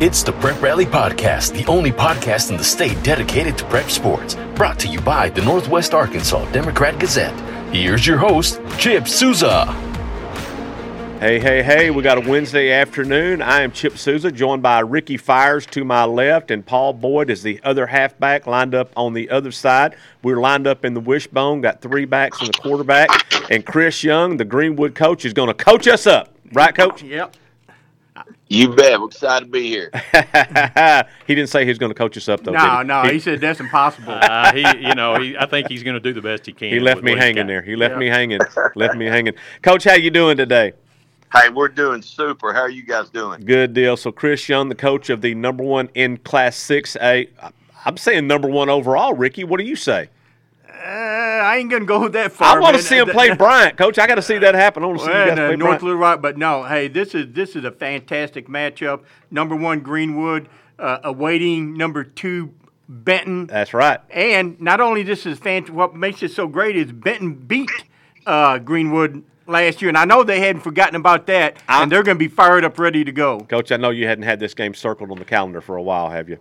It's the Prep Rally Podcast, the only podcast in the state dedicated to prep sports. Brought to you by the Northwest Arkansas Democrat Gazette. Here's your host, Chip Souza. Hey, hey, hey, we got a Wednesday afternoon. I am Chip Souza, joined by Ricky Fires to my left, and Paul Boyd is the other halfback lined up on the other side. We're lined up in the wishbone, got three backs and a quarterback, and Chris Young, the Greenwood coach, is going to coach us up. Right, coach? Yep. You bet. We're excited to be here. he didn't say he was going to coach us up, though. No, did he? no, He, he said that's impossible. Uh, he, you know, he, I think he's going to do the best he can. he left me hanging there. He left Yeah. me hanging. left me hanging. Coach, how you doing today? Hey, we're doing super. How are you guys doing? Good deal. So Chris Young, the coach of the number one in Class 6A. I'm saying number one overall, Ricky. What do you say? Uh, I ain't gonna go that far. I want to see him play Bryant, Coach. I got to see that happen. I want to see you Well, guys uh, play North Bryant. Little Rock, but no. Hey, this is this is a fantastic matchup. Number one Greenwood uh, awaiting number two Benton, That's right. and not only this is fant- What makes it so great is Benton beat uh, Greenwood last year, and I know they hadn't forgotten about that, and they're going to be fired up, ready to go. Coach, I know you hadn't had this game circled on the calendar for a while, have you?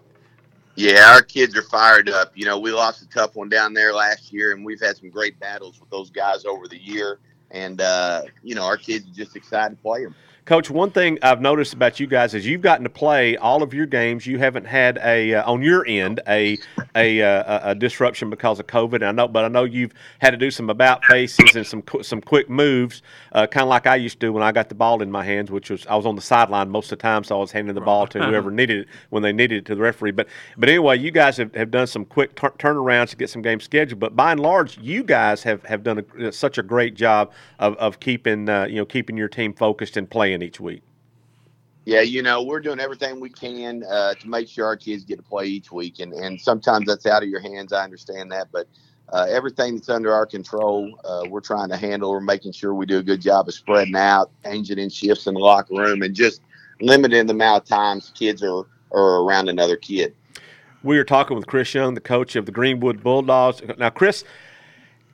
Yeah, our kids are fired up. You know, we lost a tough one down there last year, and we've had some great battles with those guys over the year. And, uh, you know, our kids are just excited to play them. Coach, one thing I've noticed about you guys is you've gotten to play all of your games. You haven't had a uh, on your end a a, uh, a a disruption because of COVID. And I know, but I know you've had to do some about faces and some some quick moves, uh, kind of like I used to do when I got the ball in my hands, which was I was on the sideline most of the time, so I was handing the ball to whoever needed it when they needed it to the referee. But but anyway, you guys have, have done some quick tur- turnarounds to get some games scheduled. But by and large, you guys have, have done a, such a great job of, of keeping uh, you know keeping your team focused and playing each week. Yeah, you know, we're doing everything we can uh, to make sure our kids get to play each week. And, and sometimes that's out of your hands. I understand that. But uh, everything that's under our control, uh, we're trying to handle. We're making sure we do a good job of spreading out, changing in shifts in the locker room, and just limiting the amount of times kids are, are around another kid. We are talking with Chris Young, the coach of the Greenwood Bulldogs. Now, Chris,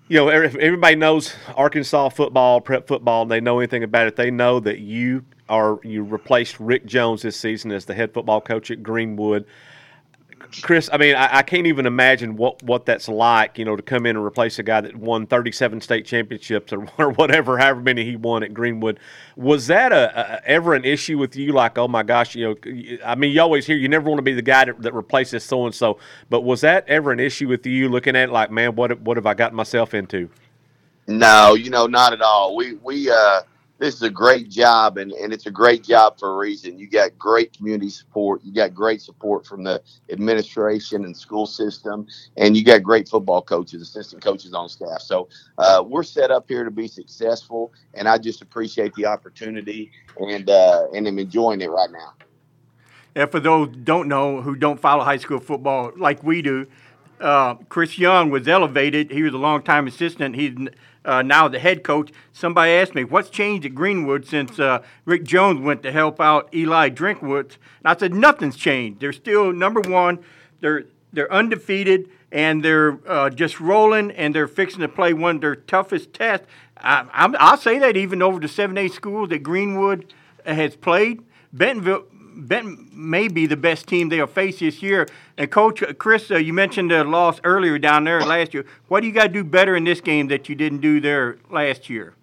you know everybody knows Arkansas football, prep football, and they know anything about it. They know that you are you replaced Rick Jones this season as the head football coach at Greenwood. Chris, I mean, I, I can't even imagine what, what that's like, you know, to come in and replace a guy that won 37 state championships or, or whatever, however many he won at Greenwood. Was that a, a ever an issue with you? Like, oh my gosh, you know, I mean, you always hear you never want to be the guy that, that replaces so and so, but was that ever an issue with you? Looking at it like, man, what what have I gotten myself into? No, you know, not at all. We we uh this is a great job and, and it's a great job for a reason. You got great community support, you got great support from the administration and school system, and you got great football coaches, assistant coaches on staff. So uh, we're set up here to be successful and I just appreciate the opportunity and uh, and I'm enjoying it right now. And for those don't know who don't follow high school football like we do, uh, Chris Young was elevated. He was a longtime assistant. He's uh, now the head coach. Somebody asked me, what's changed at Greenwood since uh, Rick Jones went to help out Eli Drinkwitz? And I said, nothing's changed. They're still number one. They're, they're undefeated, and they're uh, just rolling, and they're fixing to play one of their toughest tests. I, I'm, I'll say that even over the 7A schools that Greenwood has played. Bentonville, Benton may be the best team they'll face this year. And Coach uh, Chris, uh, you mentioned the loss earlier down there last year. What do you got to do better in this game that you didn't do there last year?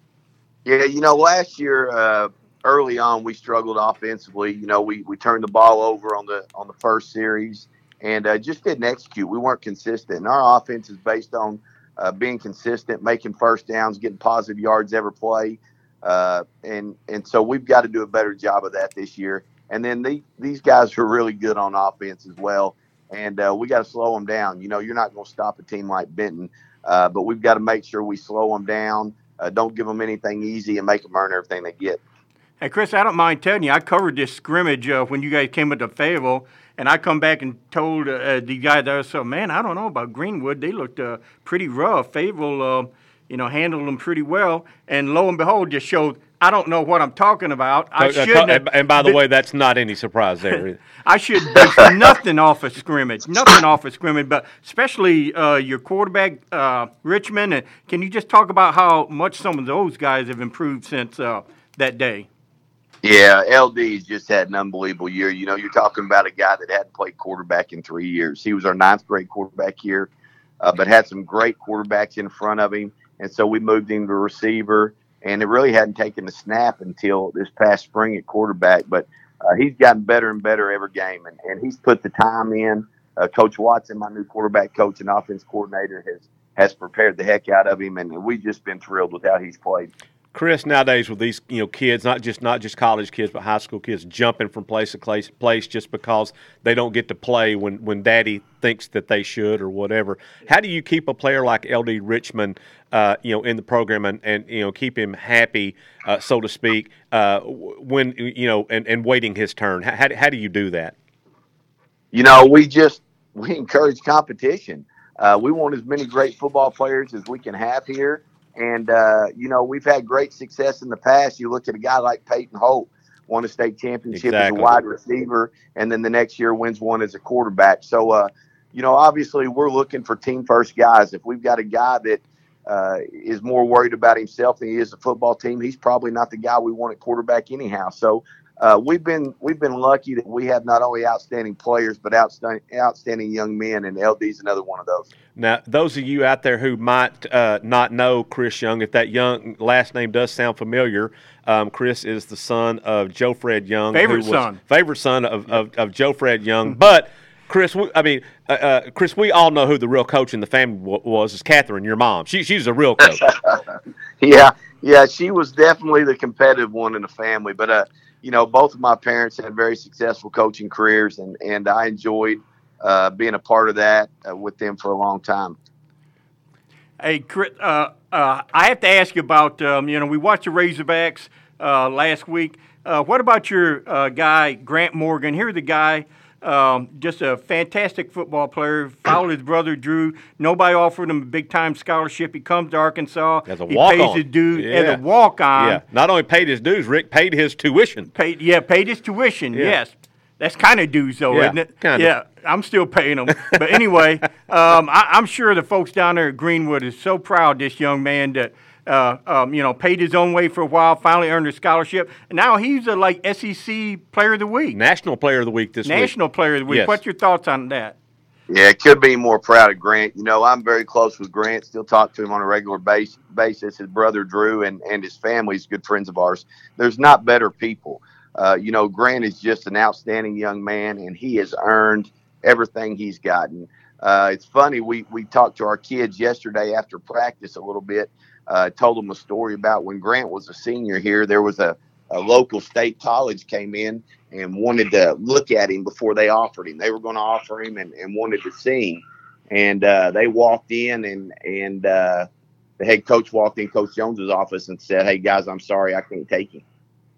Yeah, you know, last year uh, early on we struggled offensively. You know, we, we turned the ball over on the on the first series and uh, just didn't execute. We weren't consistent. And our offense is based on uh, being consistent, making first downs, getting positive yards every play, uh, and and so we've got to do a better job of that this year. And then the, these guys are really good on offense as well, and uh, we got to slow them down. You know, you're not going to stop a team like Benton, uh, but we've got to make sure we slow them down. Uh, don't give them anything easy and make them earn everything they get. Hey, Chris, I don't mind telling you, I covered this scrimmage uh, when you guys came into Fayetteville, and I come back and told uh, the guy there, so, man, I don't know about Greenwood. They looked uh, pretty rough. Fayetteville, uh, you know, handled them pretty well, and lo and behold, just showed I don't know what I'm talking about. I Uh, shouldn't. and, and by the been- way, that's not any surprise there. I should base nothing off of scrimmage, nothing off of scrimmage, but especially uh, your quarterback, uh, Richmond. And can you just talk about how much some of those guys have improved since uh, that day? Yeah, LD's just had an unbelievable year. You know, you're talking about a guy that hadn't played quarterback in three years. He was our ninth grade quarterback here, uh, but had some great quarterbacks in front of him. And so we moved him to receiver, and it really hadn't taken a snap until this past spring at quarterback. But uh, he's gotten better and better every game, and, and he's put the time in. Uh, coach Watson, my new quarterback coach and offense coordinator, has has prepared the heck out of him, and we've just been thrilled with how he's played. Chris, nowadays with these you know kids, not just not just college kids, but high school kids jumping from place to place, place just because they don't get to play when when Daddy thinks that they should or whatever. How do you keep a player like LD Richmond, uh, you know, in the program and, and you know keep him happy, uh, so to speak, uh, when you know and, and waiting his turn? How, how do you do that? You know, we just we encourage competition. Uh, we want as many great football players as we can have here. And, uh, you know, we've had great success in the past. You look at a guy like Peyton Holt, won a state championship exactly. as a wide receiver, and then the next year wins one as a quarterback. So, uh, you know, obviously we're looking for team first guys. If we've got a guy that uh, is more worried about himself than he is the football team, he's probably not the guy we want at quarterback anyhow. So uh, we've been we've been lucky that we have not only outstanding players but outstanding outstanding young men, and LD's another one of those. Now, those of you out there who might uh, not know Chris Young, if that Young last name does sound familiar, um, Chris is the son of Joe Fred Young, favorite son, favorite son of, of, of Joe Fred Young, but. Chris, we, I mean, uh, uh, Chris, we all know who the real coach in the family w- was. Is Catherine, your mom? She, she's a real coach. yeah, yeah, she was definitely the competitive one in the family. But uh, you know, both of my parents had very successful coaching careers, and and I enjoyed uh, being a part of that uh, with them for a long time. Hey, Chris, uh, uh I have to ask you about um, you know we watched the Razorbacks uh, last week. Uh, what about your guy Grant Morgan? Here's the guy um, just a fantastic football player. Followed his brother Drew. Nobody offered him a big time scholarship. He comes to Arkansas. As a walk he pays his dues yeah. as a walk on. Yeah, not only paid his dues, Rick paid his tuition. Paid yeah, paid his tuition. Yeah. Yes, that's kind of dues though, yeah, isn't it? Kinda. Yeah, I'm still paying them. but anyway, um, I, am sure the folks down there at Greenwood is so proud this young man that uh, um, you know, paid his own way for a while, finally earned a scholarship. Now he's a like SEC Player of the Week, National Player of the Week this National week. National Player of the Week. Yes. What's your thoughts on that? Yeah, could be more proud of Grant. You know, I'm very close with Grant. Still talk to him on a regular base, basis. His brother Drew and and his family is good friends of ours. There's not better people. Uh, you know, Grant is just an outstanding young man, and he has earned everything he's gotten. Uh, it's funny. We we talked to our kids yesterday after practice a little bit, uh, told them a story about when Grant was a senior here. There was a, a local state college came in and wanted to look at him before they offered him. They were going to offer him and, and wanted to see him. And uh, they walked in and and uh, the head coach walked in Coach Jones's office and said, "Hey guys, I'm sorry, I can't take him."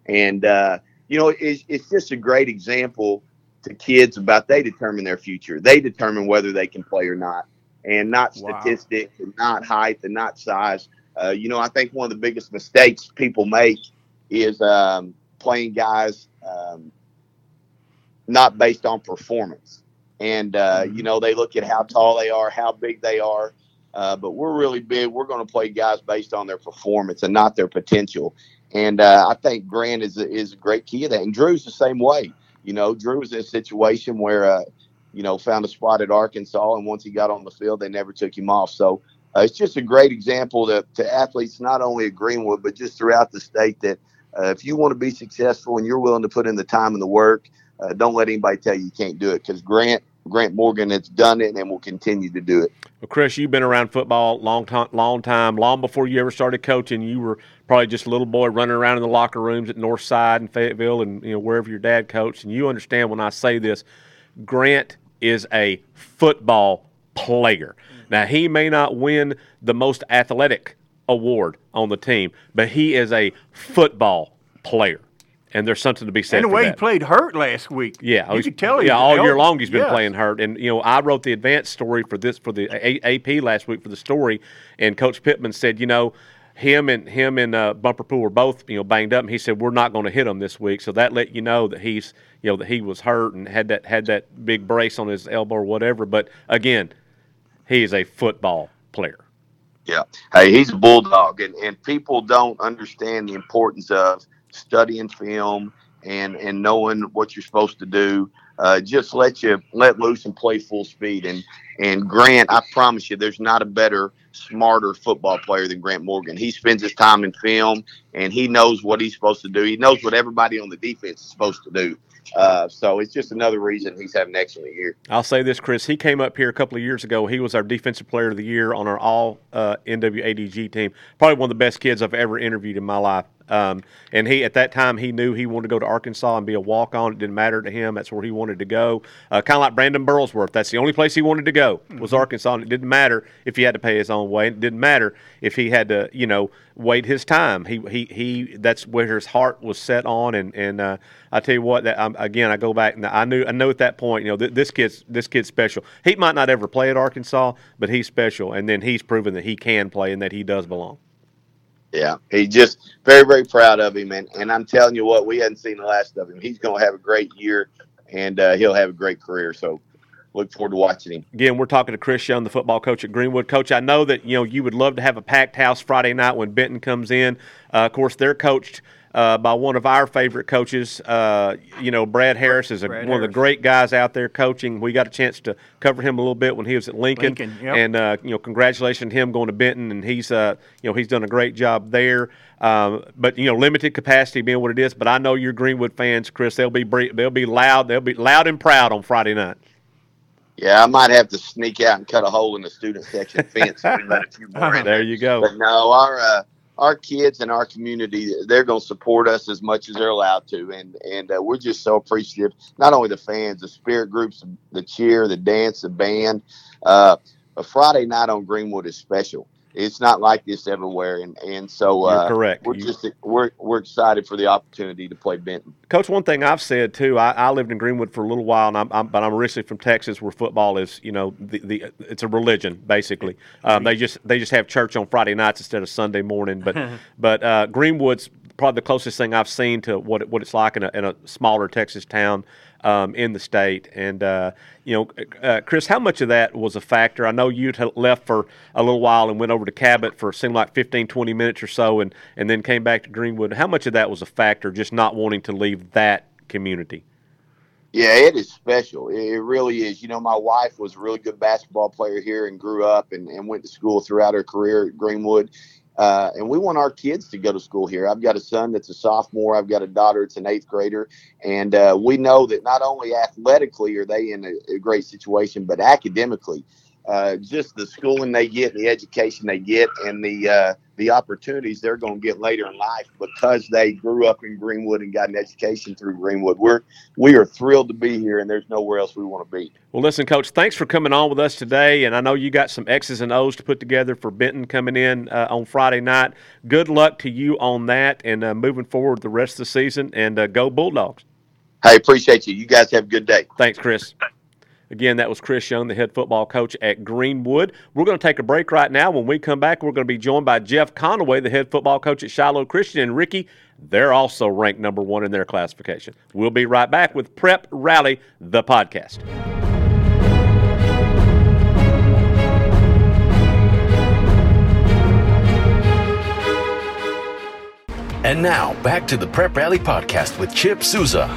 And uh, you know, it's, it's just a great example to kids about they determine their future. They determine whether they can play or not, and not statistics, wow. and not height, and not size. Uh, you know, I think one of the biggest mistakes people make is um, playing guys um, not based on performance. And, uh, mm-hmm. you know, they look at how tall they are, how big they are. Uh, but we're really big. We're going to play guys based on their performance and not their potential. And uh, I think Grant is a, is a great key of that. And Drew's the same way. You know, Drew was in a situation where, uh, you know, found a spot at Arkansas, and once he got on the field, they never took him off. So uh, it's just a great example to, to athletes, not only at Greenwood, but just throughout the state that uh, if you want to be successful and you're willing to put in the time and the work, uh, don't let anybody tell you you can't do it because Grant Grant Morgan has done it and will continue to do it. Well, Chris, you've been around football long time, long time, long before you ever started coaching. You were probably just a little boy running around in the locker rooms at Northside and Fayetteville and you know wherever your dad coached. And you understand when I say this, Grant is a football player. Now, he may not win the most athletic award on the team, but he is a football player. And there's something to be said. And the way he played hurt last week. Yeah, you could tell. Yeah, all year long he's been yes. playing hurt. And you know, I wrote the advanced story for this for the AP last week for the story, and Coach Pittman said, you know, him and him and uh, Bumper Pool were both you know banged up, and he said we're not going to hit him this week. So that let you know that he's you know that he was hurt and had that had that big brace on his elbow or whatever. But again, he is a football player. Yeah. Hey, he's a bulldog, and, and people don't understand the importance of studying film and and knowing what you're supposed to do. Uh, just let you let loose and play full speed. And and Grant, I promise you, there's not a better, smarter football player than Grant Morgan. He spends his time in film, and he knows what he's supposed to do. He knows what everybody on the defense is supposed to do. Uh, so it's just another reason he's having an excellent year. I'll say this, Chris. He came up here a couple of years ago. He was our defensive player of the year on our all uh, NWADG team. Probably one of the best kids I've ever interviewed in my life. Um, and he at that time he knew he wanted to go to Arkansas and be a walk on. It didn't matter to him. That's where he wanted to go. Uh, kind of like Brandon Burlsworth. That's the only place he wanted to go was mm-hmm. Arkansas. And it didn't matter if he had to pay his own way. It didn't matter if he had to you know wait his time. He he he. That's where his heart was set on. And and uh, I tell you what, that um, again I go back and I knew I know at that point you know th- this kid's this kid's special. He might not ever play at Arkansas, but he's special. And then he's proven that he can play and that he does belong. Yeah, he just very, very proud of him, and, and I'm telling you what, we hadn't seen the last of him. He's going to have a great year, and uh, he'll have a great career. So, look forward to watching him. Again, we're talking to Chris Young, the football coach at Greenwood. Coach, I know that you know you would love to have a packed house Friday night when Benton comes in. Uh, of course, they're coached uh, by one of our favorite coaches. Uh, you know, Brad Harris is a, Brad one Harris. of the great guys out there coaching. We got a chance to cover him a little bit when he was at Lincoln, Lincoln yep. and uh, you know, congratulations to him going to Benton, and he's uh, you know he's done a great job there. Um, but you know, limited capacity being what it is. But I know your Greenwood fans, Chris. They'll be they'll be loud. They'll be loud and proud on Friday night. Yeah, I might have to sneak out and cut a hole in the student section fence and let a few more in. There you go. But no, our uh, our kids and our community they're going to support us as much as they're allowed to. And and uh, we're just so appreciative not only the fans the spirit groups the cheer the dance the band. Uh, a friday night on greenwood is special it's not like this everywhere, and and so uh, correct. We're you, just we're we're excited for the opportunity to play Benton. Coach, one thing I've said too. I, I lived in Greenwood for a little while, and I'm, I'm, but I'm originally from Texas, where football is you know the, the it's a religion basically. Um, they just they just have church on Friday nights instead of Sunday morning. But but uh, Greenwood's probably the closest thing I've seen to what what it's like in a, in a smaller Texas town um, in the state. And uh, you know, uh, Chris, how much of that was a factor? I know you left for a little while and went over to Cabot for seemed like 15, 20 minutes or so, and and then came back to Greenwood. How much of that was a factor, just not wanting to leave that community? Yeah, it is special. It really is. You know, my wife was a really good basketball player here and grew up and, and went to school throughout her career at Greenwood. Uh, and we want our kids to go to school here. I've got a son that's a sophomore. I've got a daughter that's an eighth grader, and uh, we know that not only athletically are they in a, a great situation, but academically, uh, just the schooling they get, the education they get, and the uh, the opportunities they're going to get later in life because they grew up in Greenwood and got an education through Greenwood. We're we are thrilled to be here, and there's nowhere else we want to be. Well, listen, Coach, thanks for coming on with us today, and I know you got some X's and O's to put together for Benton coming in uh, on Friday night. Good luck to you on that, and uh, moving forward the rest of the season, and uh, go Bulldogs. Hey, appreciate you. You guys have a good day. Thanks, Chris. Again, that was Chris Young, the head football coach at Greenwood. We're going to take a break right now. When we come back, we're going to be joined by Jeff Conaway, the head football coach at Shiloh Christian. And Ricky, they're also ranked number one in their classification. We'll be right back with Prep Rally, the podcast. And now, back to the Prep Rally podcast with Chip Souza.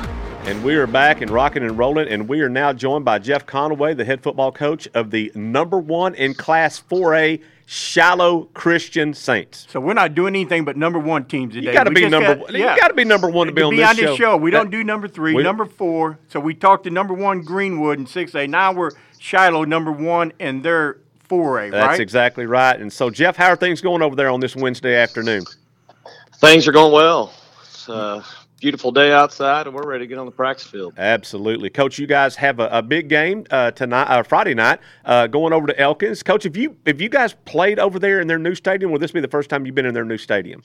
And we are back and rocking and rolling, and we are now joined by Jeff Conaway, the head football coach of the number one in Class 4A Shiloh Christian Saints. So we're not doing anything but number one teams today. You got to be number. Got, yeah. You got to be number one to be to on be this on show. show. We that, don't do number three, we, number four. So we talked to number one Greenwood in six A. Now we're Shiloh number one, and they're four A. That's exactly right. And so Jeff, how are things going over there on this Wednesday afternoon? Things are going well. It's, uh, beautiful day outside, and we're ready to get on the practice field. Absolutely, Coach. You guys have a, a big game uh, tonight, uh, Friday night, uh, going over to Elkins. Coach, if you have you guys played over there in their new stadium? Will this be the first time you've been in their new stadium?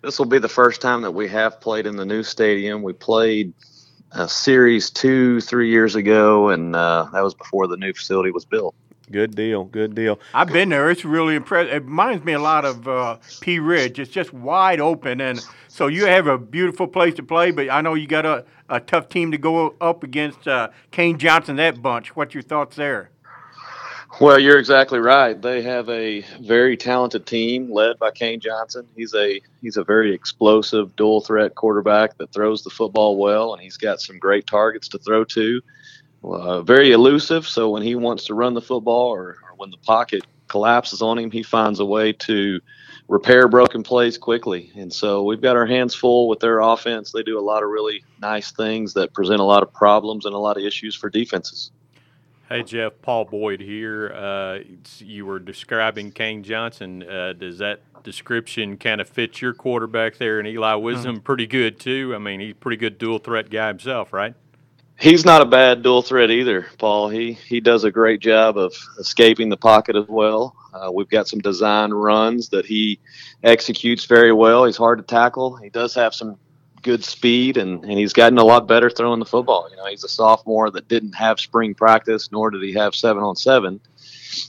This will be the first time that we have played in the new stadium. We played a series two, three years ago, and uh, that was before the new facility was built. Good deal. Good deal. I've been there. It's really impressive. It reminds me a lot of uh, Pea Ridge. It's just wide open, and so you have a beautiful place to play. But I know you got a, a tough team to go up against. Uh, Kane Johnson, that bunch. What's your thoughts there? Well, you're exactly right. They have a very talented team led by Kane Johnson. He's a he's a very explosive dual threat quarterback that throws the football well, and he's got some great targets to throw to. Uh, very elusive, so when he wants to run the football or, or when the pocket collapses on him, he finds a way to repair broken plays quickly. And so we've got our hands full with their offense. They do a lot of really nice things that present a lot of problems and a lot of issues for defenses. Hey Jeff, Paul Boyd here. Uh, you were describing Kane Johnson. Uh, does that description kind of fit your quarterback there? And Eli Wisdom, mm-hmm. pretty good too. I mean, he's a pretty good dual threat guy himself, right? He's not a bad dual threat either, Paul. He he does a great job of escaping the pocket as well. Uh, we've got some design runs that he executes very well. He's hard to tackle. He does have some good speed, and, and he's gotten a lot better throwing the football. You know, he's a sophomore that didn't have spring practice, nor did he have seven on seven.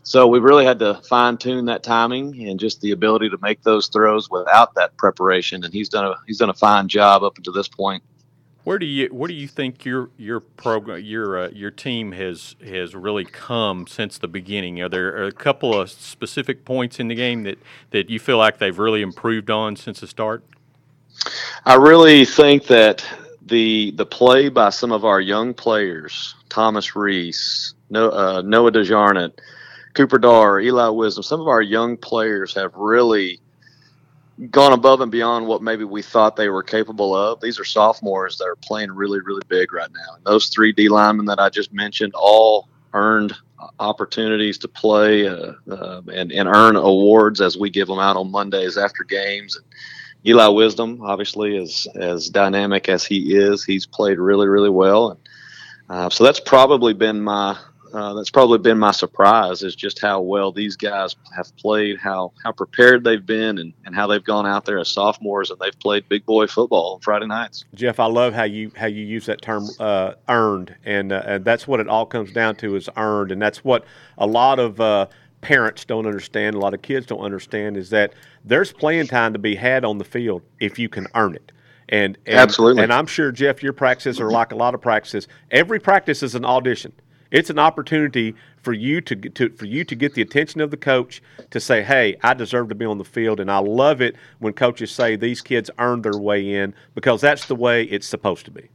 So we've really had to fine tune that timing and just the ability to make those throws without that preparation. And he's done a he's done a fine job up until this point. Where do you where do you think your your program your uh, your team has has really come since the beginning? Are there a couple of specific points in the game that that you feel like they've really improved on since the start? I really think that the the play by some of our young players, Thomas Reese, uh, Noah DeJarnett, Cooper Dar, Eli Wisdom, some of our young players have really gone above and beyond what maybe we thought they were capable of. These are sophomores that are playing really, really big right now. And those three D linemen that I just mentioned all earned opportunities to play uh, uh, and, and earn awards as we give them out on Mondays after games. And, Eli Wisdom, obviously, as as dynamic as he is, he's played really, really well. And, uh, so that's probably been my uh, that's probably been my surprise is just how well these guys have played, how how prepared they've been, and, and how they've gone out there as sophomores and they've played big boy football on Friday nights. Jeff, I love how you how you use that term uh, earned, and uh, and that's what it all comes down to is earned, and that's what a lot of uh, parents don't understand, a lot of kids don't understand, is that there's playing time to be had on the field if you can earn it. And, and absolutely, and I'm sure Jeff, your practices are like a lot of practices. Every practice is an audition. It's an opportunity for you to, to for you to get the attention of the coach to say, "Hey, I deserve to be on the field," and I love it when coaches say these kids earned their way in because that's the way it's supposed to be.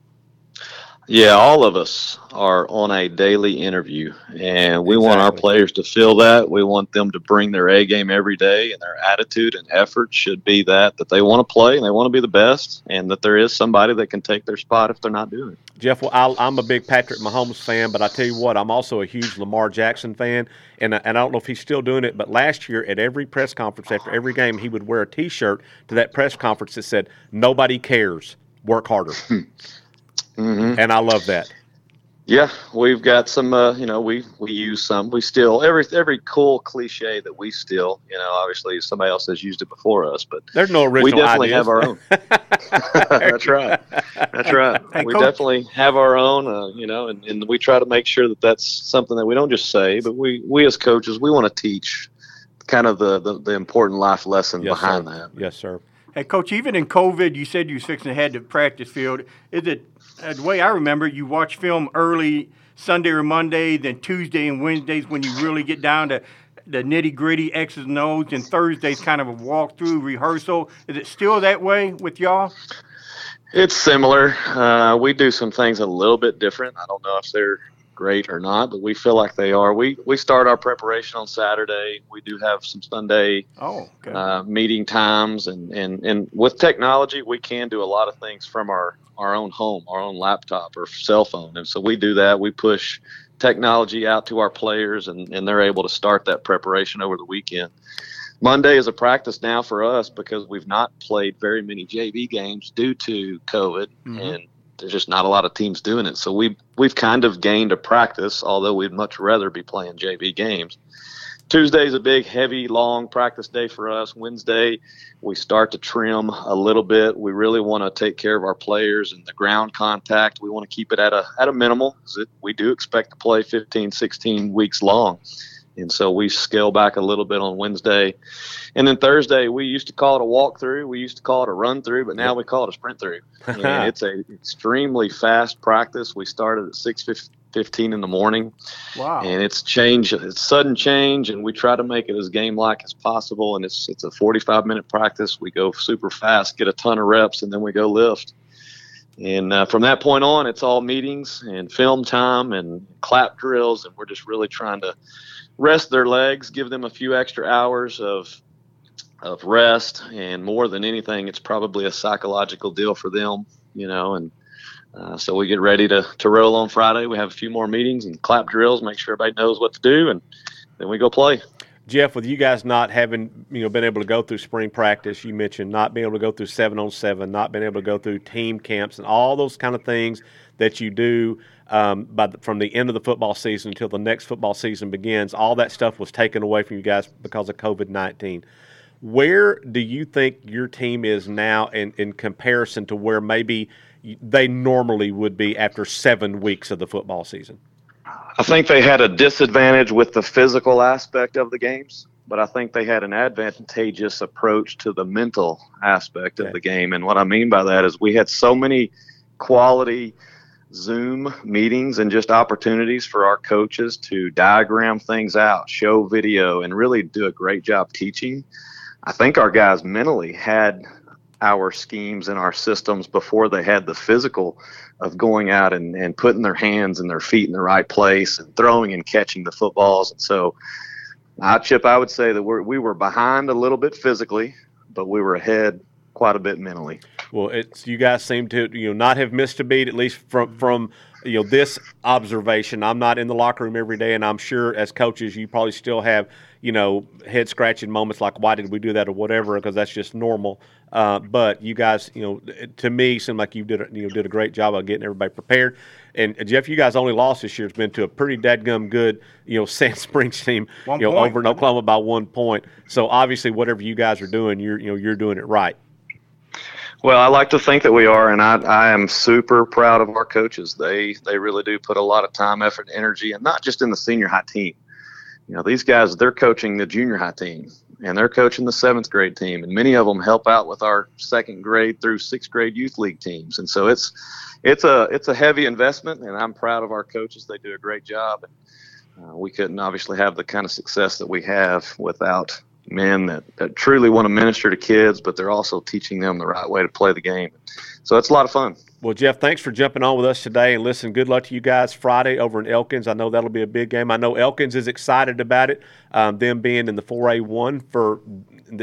Yeah, all of us are on a daily interview, and we exactly. want our players to feel that. We want them to bring their A game every day, and their attitude and effort should be that that they want to play and they want to be the best, and that there is somebody that can take their spot if they're not doing it. Jeff, well, I, am a big Patrick Mahomes fan, but I tell you what, I'm also a huge Lamar Jackson fan, and and I don't know if he's still doing it, but last year at every press conference after every game, he would wear a T-shirt to that press conference that said, "Nobody cares, work harder." mm-hmm. and I love that. Yeah, we've got some. Uh, you know, we we use some. We steal every every cool cliche that we steal. You know, obviously somebody else has used it before us, but there's no original. We definitely ideas. have our own. That's right. That's right. Hey, we Coach. definitely have our own. Uh, you know, and, and we try to make sure that that's something that we don't just say, but we we as coaches we want to teach kind of the, the, the important life lesson yes, behind sir. that. Yes, sir. Hey, Coach, even in COVID, you said you was fixing to head to practice field. Is it the way I remember, you watch film early Sunday or Monday, then Tuesday and Wednesdays when you really get down to the nitty gritty X's and O's, and Thursday's kind of a walkthrough rehearsal. Is it still that way with y'all? It's similar. Uh, we do some things a little bit different. I don't know if they're great or not, but we feel like they are. We we start our preparation on Saturday. We do have some Sunday oh, okay. uh, meeting times, and, and and with technology, we can do a lot of things from our our own home, our own laptop or cell phone, and so we do that. We push technology out to our players, and and they're able to start that preparation over the weekend. Monday is a practice now for us because we've not played very many JV games due to COVID, mm-hmm. and there's just not a lot of teams doing it. So we we've kind of gained a practice, although we'd much rather be playing JV games. Tuesday is a big, heavy, long practice day for us. Wednesday, we start to trim a little bit. We really want to take care of our players and the ground contact. We want to keep it at a at a minimal. We do expect to play 15, 16 weeks long. And so we scale back a little bit on Wednesday. And then Thursday, we used to call it a walkthrough. We used to call it a run through, but now we call it a sprint through. and it's an extremely fast practice. We started at 6 15 in the morning. Wow. And it's change, it's sudden change, and we try to make it as game like as possible. And it's it's a 45 minute practice. We go super fast, get a ton of reps, and then we go lift. And uh, from that point on, it's all meetings and film time and clap drills, and we're just really trying to rest their legs, give them a few extra hours of of rest, and more than anything, it's probably a psychological deal for them, you know. And uh, so we get ready to to roll on Friday. We have a few more meetings and clap drills, make sure everybody knows what to do, and then we go play. Jeff, with you guys not having you know been able to go through spring practice, you mentioned not being able to go through seven on seven, not being able to go through team camps, and all those kind of things that you do um, by the, from the end of the football season until the next football season begins. All that stuff was taken away from you guys because of COVID nineteen. Where do you think your team is now in, in comparison to where maybe they normally would be after seven weeks of the football season? I think they had a disadvantage with the physical aspect of the games, but I think they had an advantageous approach to the mental aspect of the game. And what I mean by that is we had so many quality Zoom meetings and just opportunities for our coaches to diagram things out, show video, and really do a great job teaching. I think our guys mentally had our schemes and our systems before they had the physical of going out and, and putting their hands and their feet in the right place and throwing and catching the footballs. And so, I, Chip, I would say that we're, we were behind a little bit physically, but we were ahead quite a bit mentally. Well, it's you guys seem to you know not have missed a beat at least from from you know this observation. I'm not in the locker room every day, and I'm sure as coaches you probably still have you know head scratching moments like why did we do that or whatever because that's just normal. Uh, but you guys, you know, to me, seem like you did a, you know did a great job of getting everybody prepared. And Jeff, you guys only lost this year. It's been to a pretty dadgum good you know Sand Springs team, One you know, point. over in Oklahoma by one point. So obviously, whatever you guys are doing, you're you know you're doing it right. Well, I like to think that we are, and I, I am super proud of our coaches. They they really do put a lot of time, effort, and energy, and not just in the senior high team. You know, these guys they're coaching the junior high team, and they're coaching the seventh grade team, and many of them help out with our second grade through sixth grade youth league teams. And so it's it's a it's a heavy investment, and I'm proud of our coaches. They do a great job. Uh, we couldn't obviously have the kind of success that we have without men that, that truly want to minister to kids, but they're also teaching them the right way to play the game. So that's a lot of fun. Well, Jeff, thanks for jumping on with us today. And listen, good luck to you guys Friday over in Elkins. I know that'll be a big game. I know Elkins is excited about it, um, them being in the 4A1 for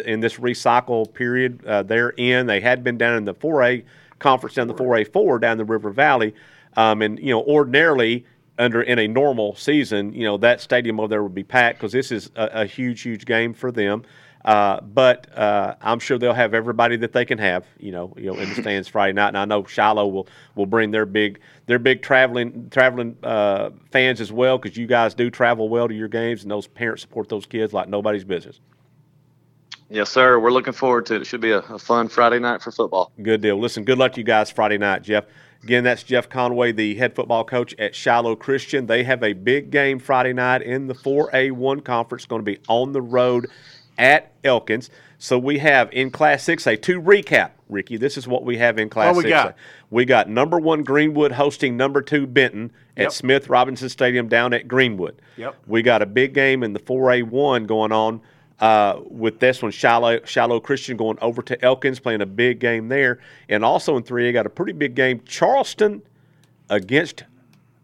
in this recycle period uh, they're in. They had been down in the 4A conference down the 4A4 down the River Valley. Um, and, you know, ordinarily under in a normal season, you know, that stadium over there would be packed because this is a, a huge, huge game for them. Uh, but uh, I'm sure they'll have everybody that they can have, you know, you know, in the stands Friday night. And I know Shiloh will will bring their big their big traveling traveling uh, fans as well because you guys do travel well to your games, and those parents support those kids like nobody's business. Yes, sir. We're looking forward to it. It should be a, a fun Friday night for football. Good deal. Listen, good luck to you guys Friday night, Jeff. Again, that's Jeff Conaway, the head football coach at Shiloh Christian. They have a big game Friday night in the 4A1 conference, going to be on the road at Elkins. So we have in Class 6A, to recap, Ricky, this is what we have in Class What we 6A. got? We got number one Greenwood hosting number two Benton at Yep. Smith Robinson Stadium down at Greenwood. Yep. We got a big game in the 4A1 going on uh, with this one, Shiloh, Shiloh Christian going over to Elkins, playing a big game there. And also in 3A, got a pretty big game, Charleston against,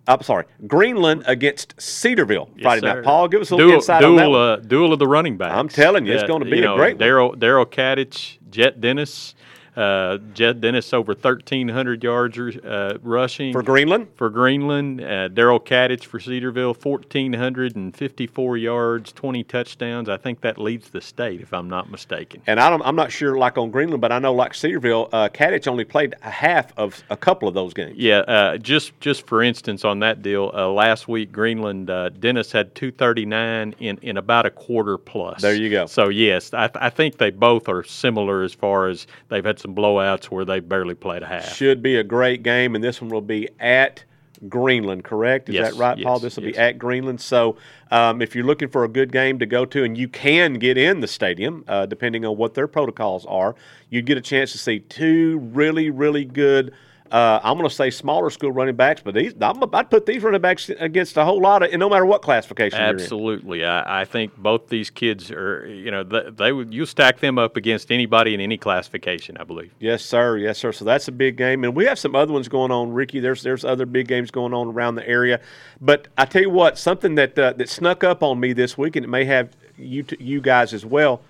I'm sorry, Greenland against Cedarville Yes, Friday sir. night. Paul, give us a little dual, insight on that. Uh, duel of the running backs. I'm telling you, it's gonna be you a know, great one. Daryl Daryl Kadich, Jet Dennis, uh, Jet Dennis over 1,300 yards uh, rushing For Greenland? For Greenland, uh, Daryl Kadich for Cedarville, 1,454 yards, 20 touchdowns. I think that leads the state, if I'm not mistaken. And I don't, I'm not sure, like on Greenland, but I know, like Cedarville, uh, Kadich only played a half of a couple of those games. Yeah, uh, just just for instance, on that deal, uh, last week Greenland uh, Dennis had 239 in, in about a quarter plus. There you go. So yes, I, th- I think they both are similar as far as they've had some blowouts where they barely played a half. Should be a great game, and this one will be at Greenland, correct? Is Yes, that right, Paul? This will yes. be at Greenland. So, um, if you're looking for a good game to go to, and you can get in the stadium, uh, depending on what their protocols are, you'd get a chance to see two really, really good Uh, I'm going to say smaller school running backs, but these I'm, I'd put these running backs against a whole lot of, and no matter what classification. you're in. Absolutely, I, I think both these kids are. You know, they, they would you stack them up against anybody in any classification. I believe. Yes, sir. Yes, sir. So that's a big game, and we have some other ones going on, Ricky. There's there's other big games going on around the area, but I tell you what, something that uh, that snuck up on me this week, and it may have you t- you guys as well.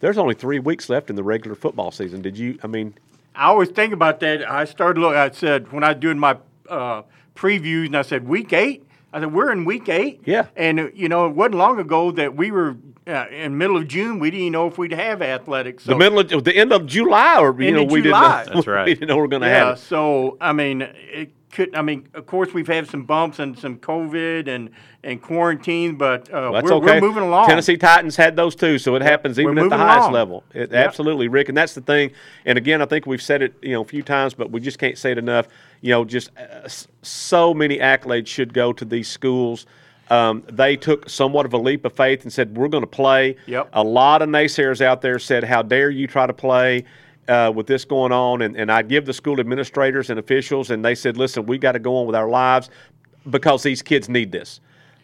There's only three weeks left in the regular football season. Did you? I mean, I always think about that. I started looking. I said when I was doing my uh, previews, and I said week eight. I said we're in week eight. Yeah. And uh, you know, it wasn't long ago that we were uh, in middle of June. We didn't even know if we'd have athletics. the middle of the end of July, or you know, of we July. didn't. Know, That's right. We didn't know we were going to yeah. have it. So I mean, it could. I mean, of course, we've had some bumps and some COVID and and quarantine, but uh, Well, that's we're, okay. we're moving along. Tennessee Titans had those too, so it happens even at the highest along. level. It, Yep. Absolutely, Rick, and that's the thing. And again, I think we've said it, you know, a few times, but we just can't say it enough. You know, just uh, so many accolades should go to these schools. Um, they took somewhat of a leap of faith and said, "We're going to play." Yep. A lot of naysayers out there said, "How dare you try to play?" Uh, with this going on, and, and I give the school administrators and officials, and they said, "Listen, we got to go on with our lives because these kids need this."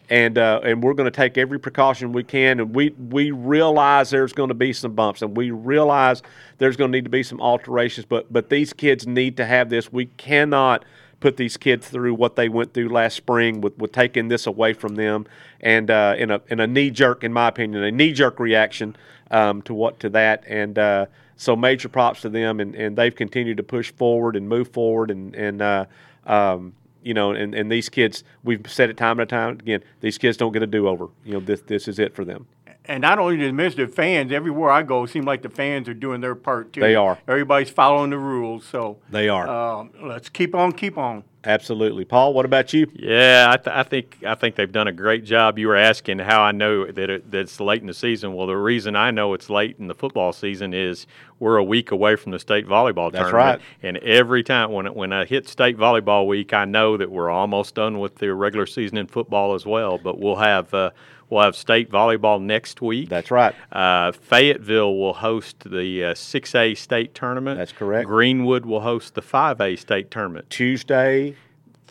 and uh, and we're going to take every precaution we can. And we we realize there's going to be some bumps, and we realize there's going to need to be some alterations. But but these kids need to have this. We cannot put these kids through what they went through last spring with, with taking this away from them, and uh, in a in a knee jerk, in my opinion, a knee jerk reaction um, to what to that, and. Uh, so major props to them, and, and they've continued to push forward and move forward, and and uh, um, you know, and, and these kids, we've said it time and time again, these kids don't get a do over. You know, this this is it for them. And not only the administrative fans, everywhere I go, it seems like the fans are doing their part too. They are. Everybody's following the rules, so They are. um, let's keep on, keep on. Absolutely, Paul. What about you? Yeah, I, th- I think I think they've done a great job. You were asking how I know that, it, that it's late in the season. Well, the reason I know it's late in the football season is we're a week away from the state volleyball That's tournament. right. And every time when it- when I hit state volleyball week, I know that we're almost done with the regular season in football as well. But we'll have uh, we'll have state volleyball next week. That's right. Uh, Fayetteville will host the uh, 6A state tournament. That's correct. Greenwood will host the 5A state tournament. Tuesday,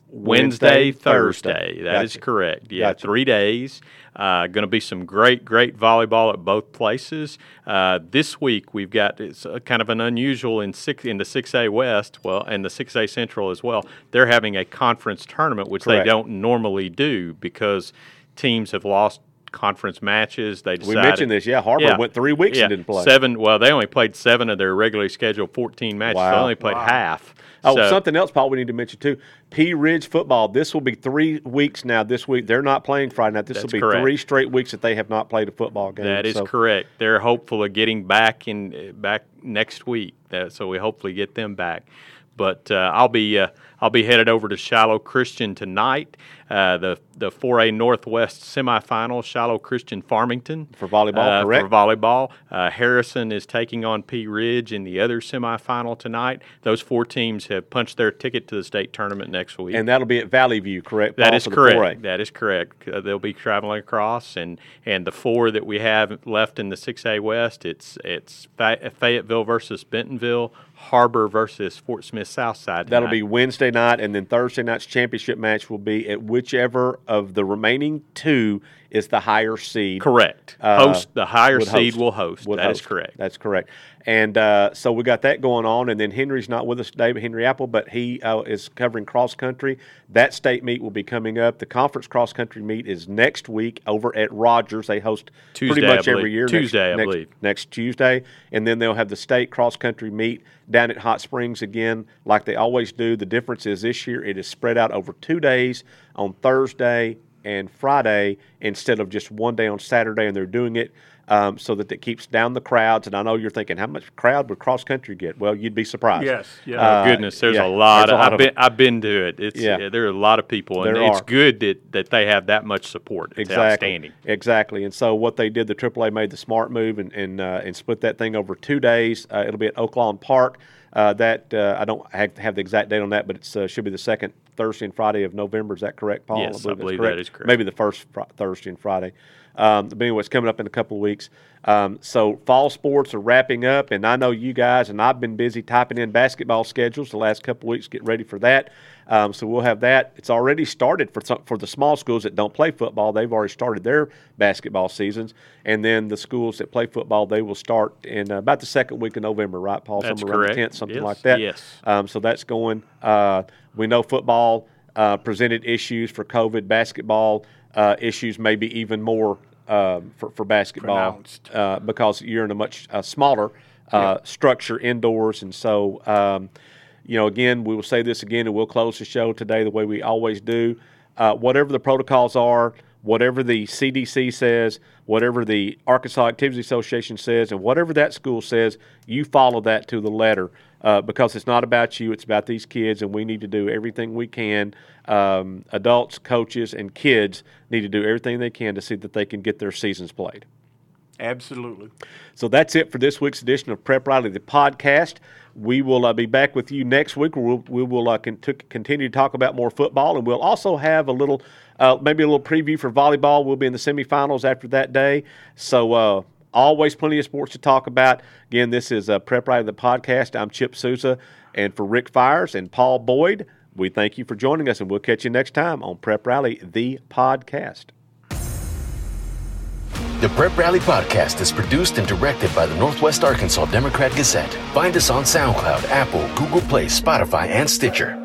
Wednesday, Thursday. That is Gotcha. correct. Yeah, Gotcha. three days. Uh, going to be some great, great volleyball at both places. Uh, this week we've got it's a, kind of an unusual in six in the six A West, well, and the six A Central as well. They're having a conference tournament, which Correct. they don't normally do because teams have lost conference matches. They We mentioned this. Yeah, Har-Ber went three weeks yeah, and didn't play. Seven. Well, they only played seven of their regularly scheduled fourteen matches. They only played Wow. half. Oh, So- something else, Paul. We need to mention too. Pea Ridge football. This will be three weeks now. This week they're not playing Friday night. This will be correct. three straight weeks that they have not played a football game. That is So- correct. They're hopeful of getting back in uh, back next week. That, so we hopefully get them back. But uh, I'll be uh, I'll be headed over to Shiloh Christian tonight. Uh, the the 4A Northwest semifinal, Shiloh Christian Farmington For volleyball, uh, correct? For volleyball, uh, Harrison is taking on Pea Ridge in the other semifinal tonight. Those four teams have punched their ticket to the state tournament next week. And that'll be at Valley View, correct? That Paul, is correct. 4A? That is correct. Uh, they'll be traveling across, and, and the four that we have left in the 6A West, it's it's Fayetteville versus Bentonville, Har-Ber versus Fort Smith Southside. That'll be Wednesday night, and then Thursday night's championship match will be at whichever of the remaining two is the higher seed. correct. Uh, host the higher seed host. will host. That is host. correct. That's correct. And uh, so we got that going on, and then Henry's not with us today, but Henry Apple, but he uh, is covering cross country. That state meet will be coming up. The conference cross country meet is next week over at Rogers. They host Tuesday, pretty much every year. Tuesday, I next, believe. Next, next Tuesday, and then they'll have the state cross country meet down at Hot Springs again, like they always do. The difference is this year it is spread out over two days on Thursday and Friday instead of just one day on Saturday, and they're doing it um, so that it keeps down the crowds. And I know you're thinking, how much crowd would cross country get? Well, you'd be surprised. Yes, yeah. Uh, Oh, goodness, there's yeah, a lot. there's a Of, lot I've of been. I've been to it. It's Yeah. yeah. there are a lot of people, and There it's are. good that, that they have that much support. It's exactly. outstanding. Exactly. And so what they did, the AAA made the smart move and and, uh, and split that thing over two days. Uh, it'll be at Oaklawn Park. Uh, that uh, I don't have, have the exact date on that, but it uh, should be the second Thursday and Friday of November. Is that correct, Paul? Yes, I that's believe that is correct. Maybe the first fr- Thursday and Friday. Um, but anyway, it's coming up in a couple of weeks. Um, so fall sports are wrapping up, and I know you guys, and I've been busy typing in basketball schedules the last couple of weeks, getting ready for that. Um, so we'll have that. It's already started for some, for the small schools that don't play football. They've already started their basketball seasons, and then the schools that play football they will start in uh, about the second week of November, right, Paul? That's Somewhere around the tenth, something Yes, like that. yes. Um, so that's going. Uh, we know football uh, presented issues for COVID. Basketball uh, issues maybe even more um, for, for basketball uh, because you're in a much uh, smaller uh, structure indoors. And so, um, you know, again, we will say this again and we'll close the show today the way we always do. Uh, whatever the protocols are, whatever the CDC says, whatever the Arkansas Activities Association says, and whatever that school says, you follow that to the letter uh, because it's not about you, it's about these kids, and we need to do everything we can. Um, adults, coaches, and kids need to do everything they can to see that they can get their seasons played. Absolutely. So that's it for this week's edition of Prep Rally, the podcast. We will uh, be back with you next week. We'll, we will uh, con- to continue to talk about more football, and we'll also have a little, uh, maybe a little preview for volleyball. We'll be in the semifinals after that day. So uh, always plenty of sports to talk about. Again, this is uh, Prep Rally, the podcast. I'm Chip Souza, and for Rick Fires and Paul Boyd, we thank you for joining us, and we'll catch you next time on Prep Rally, the podcast. The Prep Rally Podcast is produced and directed by the Northwest Arkansas Democrat Gazette. Find us on SoundCloud, Apple, Google Play, Spotify, and Stitcher.